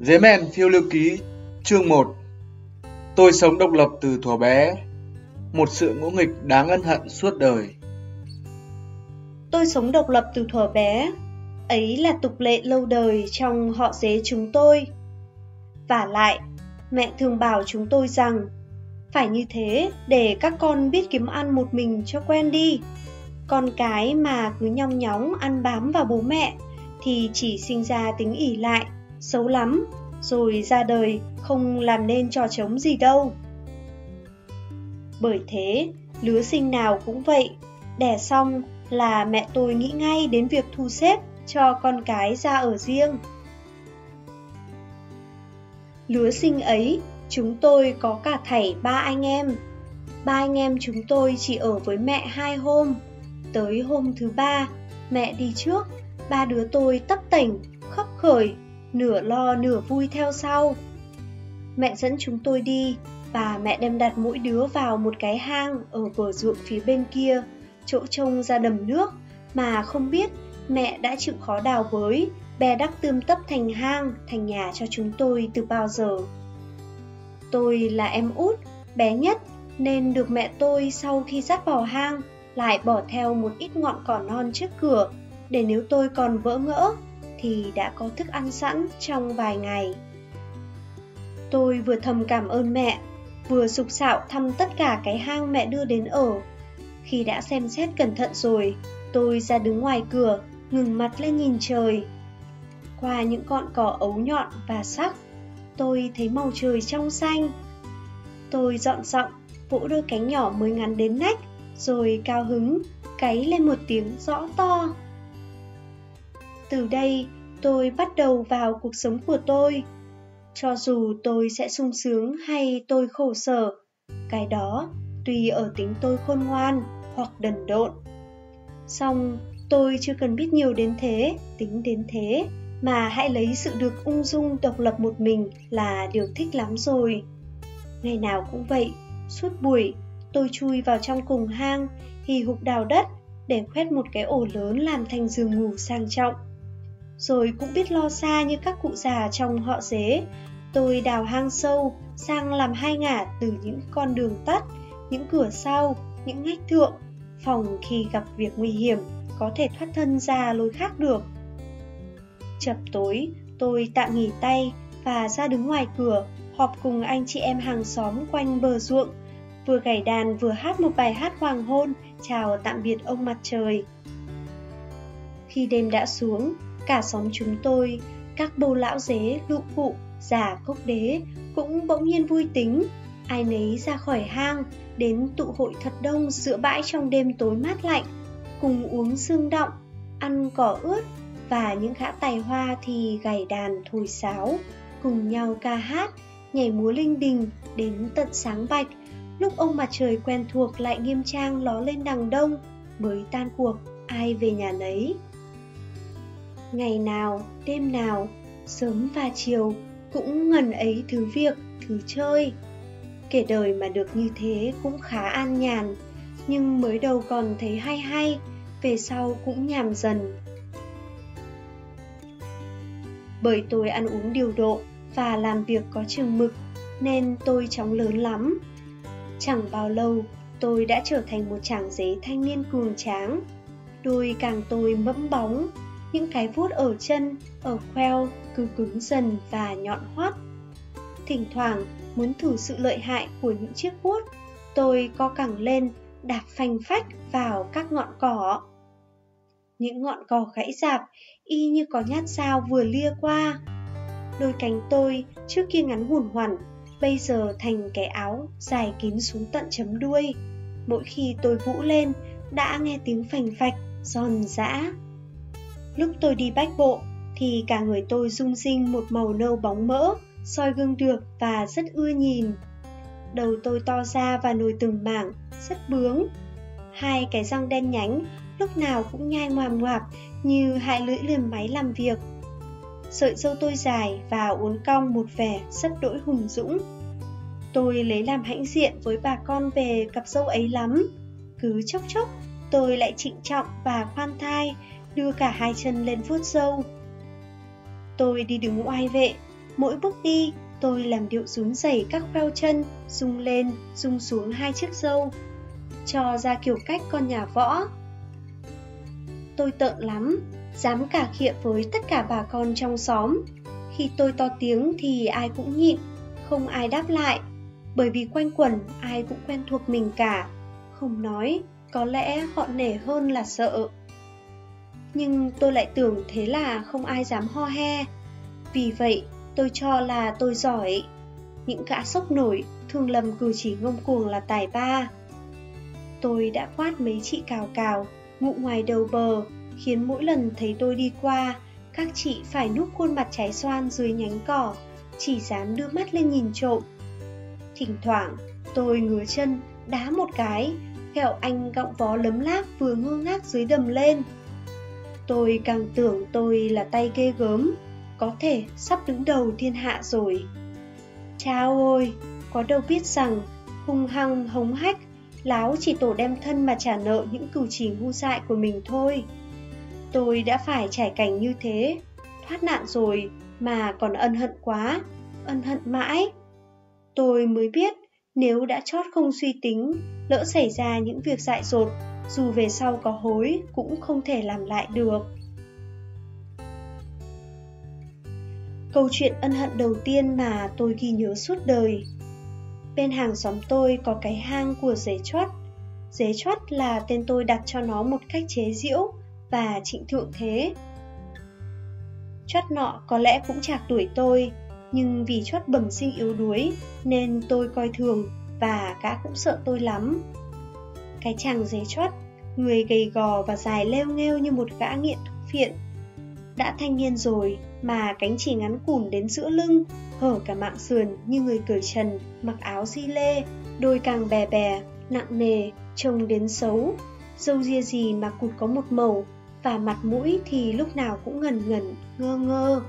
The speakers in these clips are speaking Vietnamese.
Dế mèn phiêu lưu ký chương 1 Tôi sống độc lập từ thuở bé Một sự ngỗ nghịch đáng ân hận suốt đời. Tôi sống độc lập từ thuở bé Ấy là tục lệ lâu đời trong họ dế chúng tôi. Và lại, mẹ thường bảo chúng tôi rằng Phải như thế để các con biết kiếm ăn một mình cho quen đi. Con cái mà cứ nhong nhóng ăn bám vào bố mẹ Thì chỉ sinh ra tính ỉ lại xấu lắm, rồi ra đời không làm nên trò trống gì đâu. Bởi thế, lứa sinh nào cũng vậy, đẻ xong là mẹ tôi nghĩ ngay đến việc thu xếp cho con cái ra ở riêng. Lứa sinh ấy, chúng tôi có cả thảy ba anh em. Ba anh em chúng tôi chỉ ở với mẹ hai hôm. Tới hôm thứ ba, mẹ đi trước, ba đứa tôi tấp tỉnh, khóc khởi nửa lo nửa vui theo sau. Mẹ dẫn chúng tôi đi và mẹ đem đặt mỗi đứa vào một cái hang ở bờ ruộng phía bên kia, chỗ trông ra đầm nước mà không biết mẹ đã chịu khó đào bới, bè đắp tươm tấp thành hang, thành nhà cho chúng tôi từ bao giờ. Tôi là em út, bé nhất, nên được mẹ tôi sau khi dắt vào hang lại bỏ theo một ít ngọn cỏ non trước cửa để nếu tôi còn vỡ ngỡ thì đã có thức ăn sẵn trong vài ngày. Tôi vừa thầm cảm ơn mẹ, vừa sục sạo thăm tất cả cái hang mẹ đưa đến ở. Khi đã xem xét cẩn thận rồi, tôi ra đứng ngoài cửa, ngừng mặt lên nhìn trời. Qua những con cỏ ấu nhọn và sắc, tôi thấy màu trời trong xanh. Tôi dọn dọn, vỗ đôi cánh nhỏ mới ngắn đến nách, rồi cao hứng, cấy lên một tiếng rõ to. Từ đây, tôi bắt đầu vào cuộc sống của tôi. Cho dù tôi sẽ sung sướng hay tôi khổ sở, cái đó tùy ở tính tôi khôn ngoan hoặc đần độn. Song tôi chưa cần biết nhiều đến thế, tính đến thế, mà hãy lấy sự được ung dung độc lập một mình là điều thích lắm rồi. Ngày nào cũng vậy, suốt buổi, tôi chui vào trong cùng hang, hì hục đào đất để khoét một cái ổ lớn làm thành giường ngủ sang trọng rồi cũng biết lo xa như các cụ già trong họ dế. Tôi đào hang sâu, sang làm hai ngả từ những con đường tắt, những cửa sau, những ngách thượng, phòng khi gặp việc nguy hiểm có thể thoát thân ra lối khác được. Chập tối, tôi tạm nghỉ tay và ra đứng ngoài cửa, họp cùng anh chị em hàng xóm quanh bờ ruộng, vừa gảy đàn vừa hát một bài hát hoàng hôn chào tạm biệt ông mặt trời. Khi đêm đã xuống, cả xóm chúng tôi, các bô lão dế, lụ phụ, già cốc đế cũng bỗng nhiên vui tính. Ai nấy ra khỏi hang, đến tụ hội thật đông giữa bãi trong đêm tối mát lạnh, cùng uống sương động, ăn cỏ ướt và những gã tài hoa thì gảy đàn thổi sáo, cùng nhau ca hát, nhảy múa linh đình đến tận sáng bạch, lúc ông mặt trời quen thuộc lại nghiêm trang ló lên đằng đông, mới tan cuộc, ai về nhà nấy ngày nào, đêm nào, sớm và chiều cũng ngần ấy thứ việc, thứ chơi. Kể đời mà được như thế cũng khá an nhàn, nhưng mới đầu còn thấy hay hay, về sau cũng nhàm dần. Bởi tôi ăn uống điều độ và làm việc có chừng mực nên tôi chóng lớn lắm. Chẳng bao lâu, tôi đã trở thành một chàng dế thanh niên cường tráng. Đôi càng tôi mẫm bóng những cái vuốt ở chân, ở khoeo cứ cứng dần và nhọn hoắt. Thỉnh thoảng muốn thử sự lợi hại của những chiếc vuốt, tôi co cẳng lên, đạp phanh phách vào các ngọn cỏ. Những ngọn cỏ gãy rạp, y như có nhát dao vừa lia qua. Đôi cánh tôi trước kia ngắn hùn hoẳn, bây giờ thành cái áo dài kín xuống tận chấm đuôi. Mỗi khi tôi vũ lên, đã nghe tiếng phành phạch, giòn giã. Lúc tôi đi bách bộ thì cả người tôi rung rinh một màu nâu bóng mỡ, soi gương được và rất ưa nhìn. Đầu tôi to ra và nổi từng mảng, rất bướng. Hai cái răng đen nhánh lúc nào cũng nhai ngoàm ngoạp như hai lưỡi liềm máy làm việc. Sợi dâu tôi dài và uốn cong một vẻ rất đỗi hùng dũng. Tôi lấy làm hãnh diện với bà con về cặp dâu ấy lắm. Cứ chốc chốc, tôi lại trịnh trọng và khoan thai đưa cả hai chân lên vuốt râu. Tôi đi đứng oai vệ, Mỗi bước đi, tôi làm điệu rún rẩy các phao chân, rung lên, rung xuống hai chiếc râu, cho ra kiểu cách con nhà võ. Tôi tợn lắm, dám cả khịa với tất cả bà con trong xóm. Khi tôi to tiếng thì ai cũng nhịn, không ai đáp lại, bởi vì quanh quẩn ai cũng quen thuộc mình cả. Không nói, có lẽ họ nể hơn là sợ. Nhưng tôi lại tưởng thế là không ai dám ho he. Vì vậy, tôi cho là tôi giỏi. Những gã sốc nổi thường lầm cử chỉ ngông cuồng là tài ba. Tôi đã quát mấy chị cào cào, ngụ ngoài đầu bờ, khiến mỗi lần thấy tôi đi qua, các chị phải núp khuôn mặt trái xoan dưới nhánh cỏ, chỉ dám đưa mắt lên nhìn trộm. Thỉnh thoảng, tôi ngứa chân, đá một cái, kẹo anh gọng vó lấm láp vừa ngơ ngác dưới đầm lên. Tôi càng tưởng tôi là tay ghê gớm, có thể sắp đứng đầu thiên hạ rồi. Chao ôi, có đâu biết rằng hung hăng hống hách, láo chỉ tổ đem thân mà trả nợ những cử chỉ ngu dại của mình thôi. Tôi đã phải trải cảnh như thế, thoát nạn rồi mà còn ân hận quá, ân hận mãi. Tôi mới biết nếu đã chót không suy tính, lỡ xảy ra những việc dại dột, dù về sau có hối cũng không thể làm lại được. Câu chuyện ân hận đầu tiên mà tôi ghi nhớ suốt đời. Bên hàng xóm tôi có cái hang của dế chót. Dế chót là tên tôi đặt cho nó một cách chế giễu và trịnh thượng thế. Chót nọ có lẽ cũng chạc tuổi tôi, nhưng vì chót bẩm sinh yếu đuối nên tôi coi thường và gã cũng sợ tôi lắm. Cái chàng dế chót, người gầy gò và dài leo nghêu như một gã nghiện thuốc phiện. Đã thanh niên rồi mà cánh chỉ ngắn cùn đến giữa lưng, hở cả mạng sườn như người cởi trần, mặc áo di lê, đôi càng bè bè, nặng nề, trông đến xấu. Dâu ria gì mà cụt có một màu, và mặt mũi thì lúc nào cũng ngần ngần, ngơ ngơ.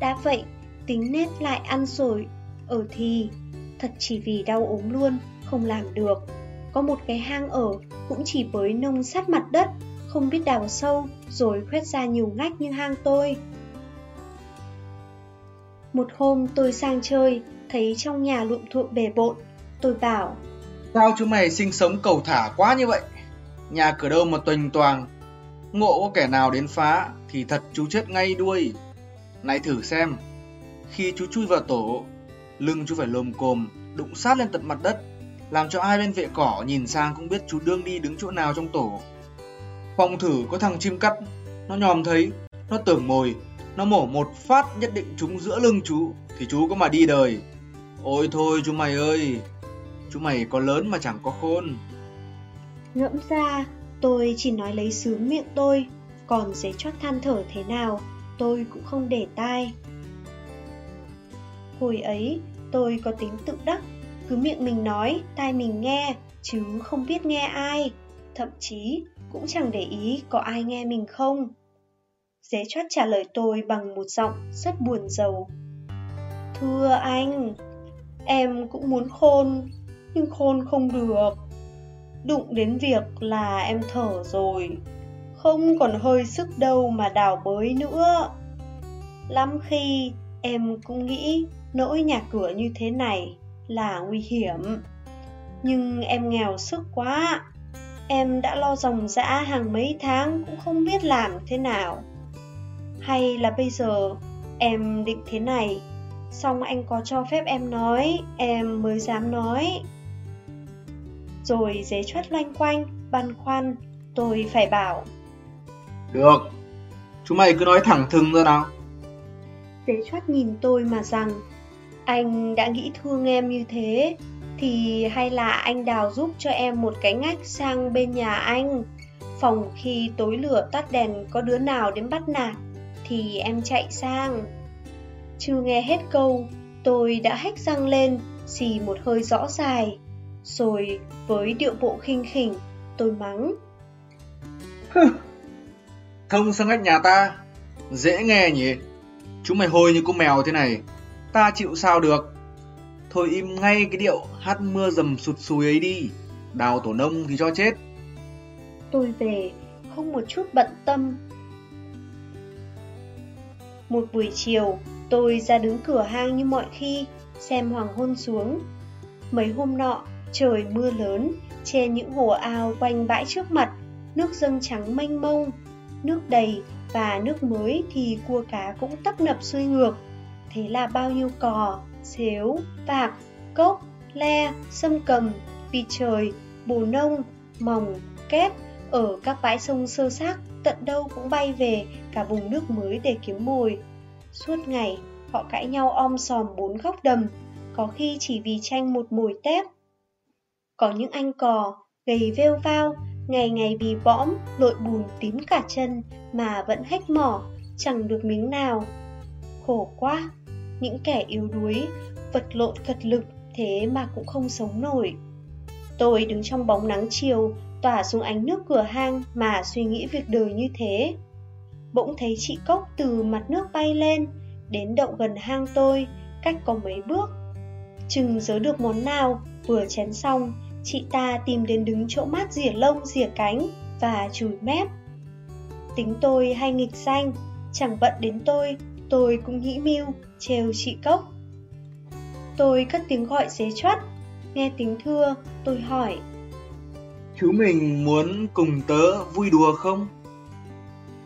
Đã vậy, tính nết lại ăn rồi, ở thì thật chỉ vì đau ốm luôn, không làm được. Có một cái hang ở cũng chỉ với nông sát mặt đất, không biết đào sâu rồi khoét ra nhiều ngách như hang tôi. Một hôm tôi sang chơi, thấy trong nhà lụm thuộm bề bộn, tôi bảo Sao chú mày sinh sống cầu thả quá như vậy? Nhà cửa đâu mà tuềnh toàng, ngộ có kẻ nào đến phá thì thật chú chết ngay đuôi. Này thử xem, khi chú chui vào tổ, lưng chú phải lồm cồm, đụng sát lên tận mặt đất, làm cho ai bên vệ cỏ nhìn sang cũng biết chú đương đi đứng chỗ nào trong tổ. Phòng thử có thằng chim cắt, nó nhòm thấy, nó tưởng mồi, nó mổ một phát nhất định trúng giữa lưng chú, thì chú có mà đi đời. Ôi thôi chú mày ơi, chú mày có lớn mà chẳng có khôn. Ngẫm ra, tôi chỉ nói lấy sướng miệng tôi, còn giấy chót than thở thế nào, tôi cũng không để tai. Hồi ấy, tôi có tính tự đắc, cứ miệng mình nói, tai mình nghe, chứ không biết nghe ai. Thậm chí, cũng chẳng để ý có ai nghe mình không. Dế chót trả lời tôi bằng một giọng rất buồn rầu. Thưa anh, em cũng muốn khôn, nhưng khôn không được. Đụng đến việc là em thở rồi, không còn hơi sức đâu mà đào bới nữa. Lắm khi em cũng nghĩ nỗi nhà cửa như thế này là nguy hiểm. Nhưng em nghèo sức quá, em đã lo dòng dã hàng mấy tháng cũng không biết làm thế nào. Hay là bây giờ em định thế này, xong anh có cho phép em nói, em mới dám nói. Rồi dế chuất loanh quanh, băn khoăn, tôi phải bảo. Được, chúng mày cứ nói thẳng thừng ra nào. Dế chuất nhìn tôi mà rằng, anh đã nghĩ thương em như thế, thì hay là anh đào giúp cho em một cái ngách sang bên nhà anh. Phòng khi tối lửa tắt đèn có đứa nào đến bắt nạt, thì em chạy sang. Chưa nghe hết câu, tôi đã hách răng lên, xì một hơi rõ dài. Rồi với điệu bộ khinh khỉnh, tôi mắng. Thông sang ngách nhà ta, dễ nghe nhỉ? Chúng mày hôi như con mèo thế này, ta chịu sao được? Thôi im ngay cái điệu hát mưa dầm sụt sùi ấy đi, đào tổ nông thì cho chết. Tôi về, không một chút bận tâm. Một buổi chiều, Tôi ra đứng cửa hang như mọi khi, xem hoàng hôn xuống. Mấy hôm nọ, trời mưa lớn, che những hồ ao quanh bãi trước mặt, nước dâng trắng mênh mông, nước đầy và nước mới thì cua cá cũng tấp nập xuôi ngược. Thế là bao nhiêu cò, xếu, vạc, cốc, le, sâm cầm, vịt trời, bồ nông, mòng, kép ở các bãi sông sơ xác tận đâu cũng bay về cả vùng nước mới để kiếm mồi. Suốt ngày, họ cãi nhau om sòm bốn góc đầm, có khi chỉ vì tranh một mồi tép. Có những anh cò, gầy vêu vao, ngày ngày vì võm, lội bùn tím cả chân mà vẫn hách mỏ, chẳng được miếng nào. Khổ quá, những kẻ yếu đuối, vật lộn cật lực thế mà cũng không sống nổi. Tôi đứng trong bóng nắng chiều, tỏa xuống ánh nước cửa hang mà suy nghĩ việc đời như thế. Bỗng thấy chị Cốc từ mặt nước bay lên, đến đậu gần hang tôi, cách có mấy bước. Chừng giớ được món nào, vừa chén xong, chị ta tìm đến đứng chỗ mát rỉa lông rỉa cánh và chùi mép. Tính tôi hay nghịch danh, chẳng bận đến tôi, tôi cũng nghĩ mưu, trêu chị Cốc. Tôi cất tiếng gọi xế choắt, nghe tiếng thưa, tôi hỏi. Chú mình muốn cùng tớ vui đùa không?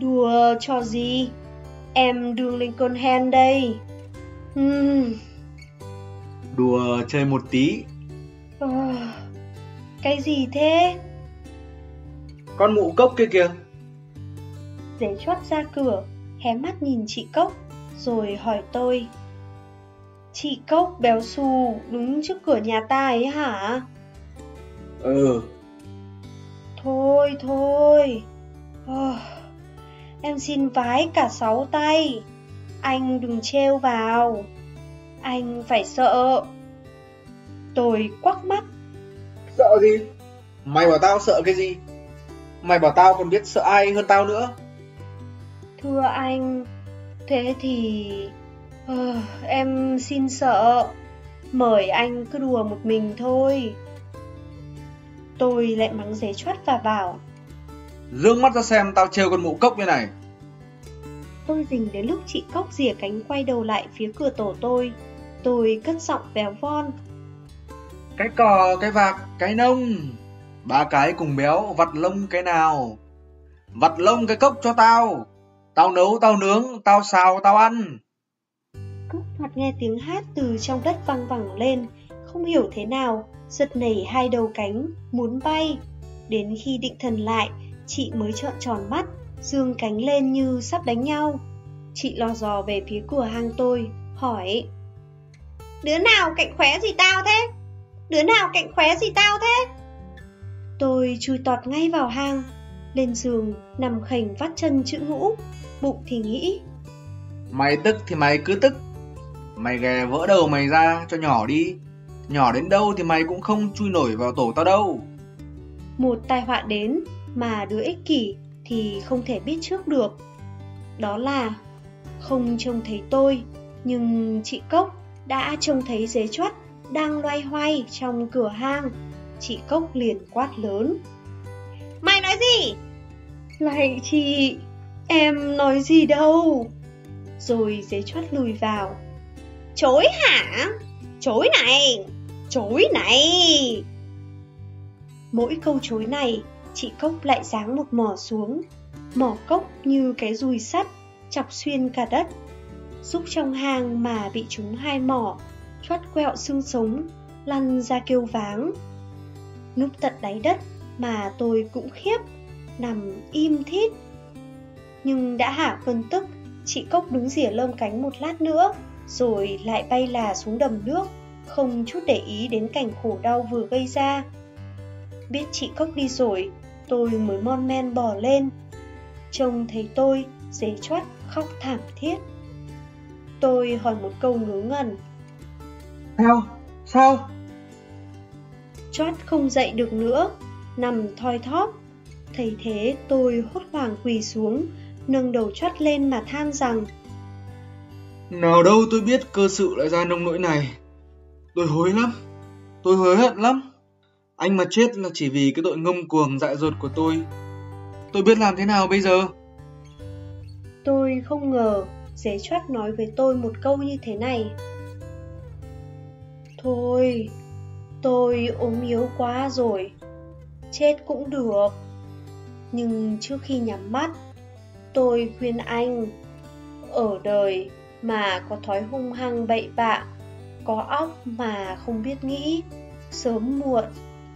Đùa cho gì? Em đương lên con hen đây. Hmm. Đùa chơi một tí. Uh, cái gì thế? Con mụ cốc kia kìa. Giấy chót ra cửa, hé mắt nhìn chị Cốc, rồi hỏi tôi. Chị Cốc béo xù đứng trước cửa nhà ta ấy hả? Ừ. Thôi thôi. Oh, em xin vái cả sáu tay. Anh đừng trêu vào. Anh phải sợ. Tôi quắc mắt. Sợ gì? Mày bảo tao sợ cái gì? Mày bảo tao còn biết sợ ai hơn tao nữa. Thưa anh, thế thì... Uh, em xin sợ. Mời anh cứ đùa một mình thôi. Tôi lại mắng giấy choát và bảo Dương mắt ra xem tao trêu con mụ cốc như này Tôi dình đến lúc chị cốc rỉa cánh quay đầu lại phía cửa tổ tôi Tôi cất giọng béo von Cái cò, cái vạc, cái nông Ba cái cùng béo, vặt lông cái nào Vặt lông cái cốc cho tao Tao nấu, tao nướng, tao xào, tao ăn cúc thoạt nghe tiếng hát từ trong đất văng vẳng lên Không hiểu thế nào giật nảy hai đầu cánh, muốn bay. Đến khi định thần lại, chị mới trợn tròn mắt, dương cánh lên như sắp đánh nhau. Chị lo dò về phía cửa hang tôi, hỏi Đứa nào cạnh khóe gì tao thế? Đứa nào cạnh khóe gì tao thế? Tôi chui tọt ngay vào hang, lên giường nằm khềnh vắt chân chữ ngũ, bụng thì nghĩ Mày tức thì mày cứ tức, mày ghè vỡ đầu mày ra cho nhỏ đi, Nhỏ đến đâu thì mày cũng không chui nổi vào tổ tao đâu. Một tai họa đến mà đứa ích kỷ thì không thể biết trước được. Đó là không trông thấy tôi Nhưng chị Cốc đã trông thấy dế choắt đang loay hoay trong cửa hang. Chị Cốc liền quát lớn. Mày nói gì? Lại chị, em nói gì đâu Rồi dế chót lùi vào Chối hả? Chối này Chối này! Mỗi câu chối này, chị Cốc lại giáng một mỏ xuống. Mỏ cốc như cái dùi sắt, chọc xuyên cả đất. Xúc trong hang mà bị chúng hai mỏ, chót quẹo xương sống, lăn ra kêu váng. Núp tận đáy đất mà tôi cũng khiếp, nằm im thít. Nhưng đã hả cơn tức, chị Cốc đứng rỉa lông cánh một lát nữa, rồi lại bay là xuống đầm nước không chút để ý đến cảnh khổ đau vừa gây ra. Biết chị Cốc đi rồi, tôi mới mon men bò lên. Trông thấy tôi, dế choát khóc thảm thiết. Tôi hỏi một câu ngớ ngẩn. Sao? Sao? Choát không dậy được nữa, nằm thoi thóp. Thấy thế tôi hốt hoảng quỳ xuống, nâng đầu choát lên mà than rằng Nào đâu tôi biết cơ sự lại ra nông nỗi này Tôi hối lắm. Tôi hối hận lắm. Anh mà chết là chỉ vì cái tội ngông cuồng dại dột của tôi. Tôi biết làm thế nào bây giờ? Tôi không ngờ Dế choát nói với tôi một câu như thế này Thôi, tôi ốm yếu quá rồi Chết cũng được nhưng trước khi nhắm mắt, Tôi khuyên anh, Ở đời mà có thói hung hăng bậy bạ, Có óc mà không biết nghĩ, Sớm muộn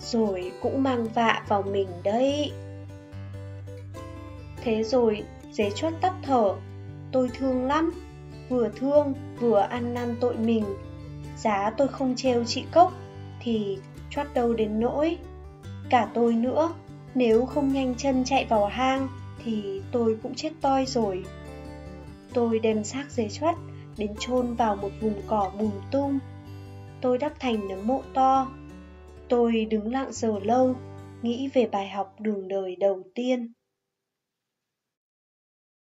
rồi cũng mang vạ vào mình đấy. Thế rồi dế chót tắt thở, Tôi thương lắm, Vừa thương vừa ăn năn tội mình. Giá tôi không trêu chị cốc Thì chót đâu đến nỗi. Cả tôi nữa nếu không nhanh chân chạy vào hang Thì tôi cũng chết toi rồi. Tôi đem xác dế chót Đến chôn vào một vùng cỏ bùn tung. Tôi đắp thành nấm mộ to. Tôi đứng lặng giờ lâu, Nghĩ về bài học đường đời đầu tiên.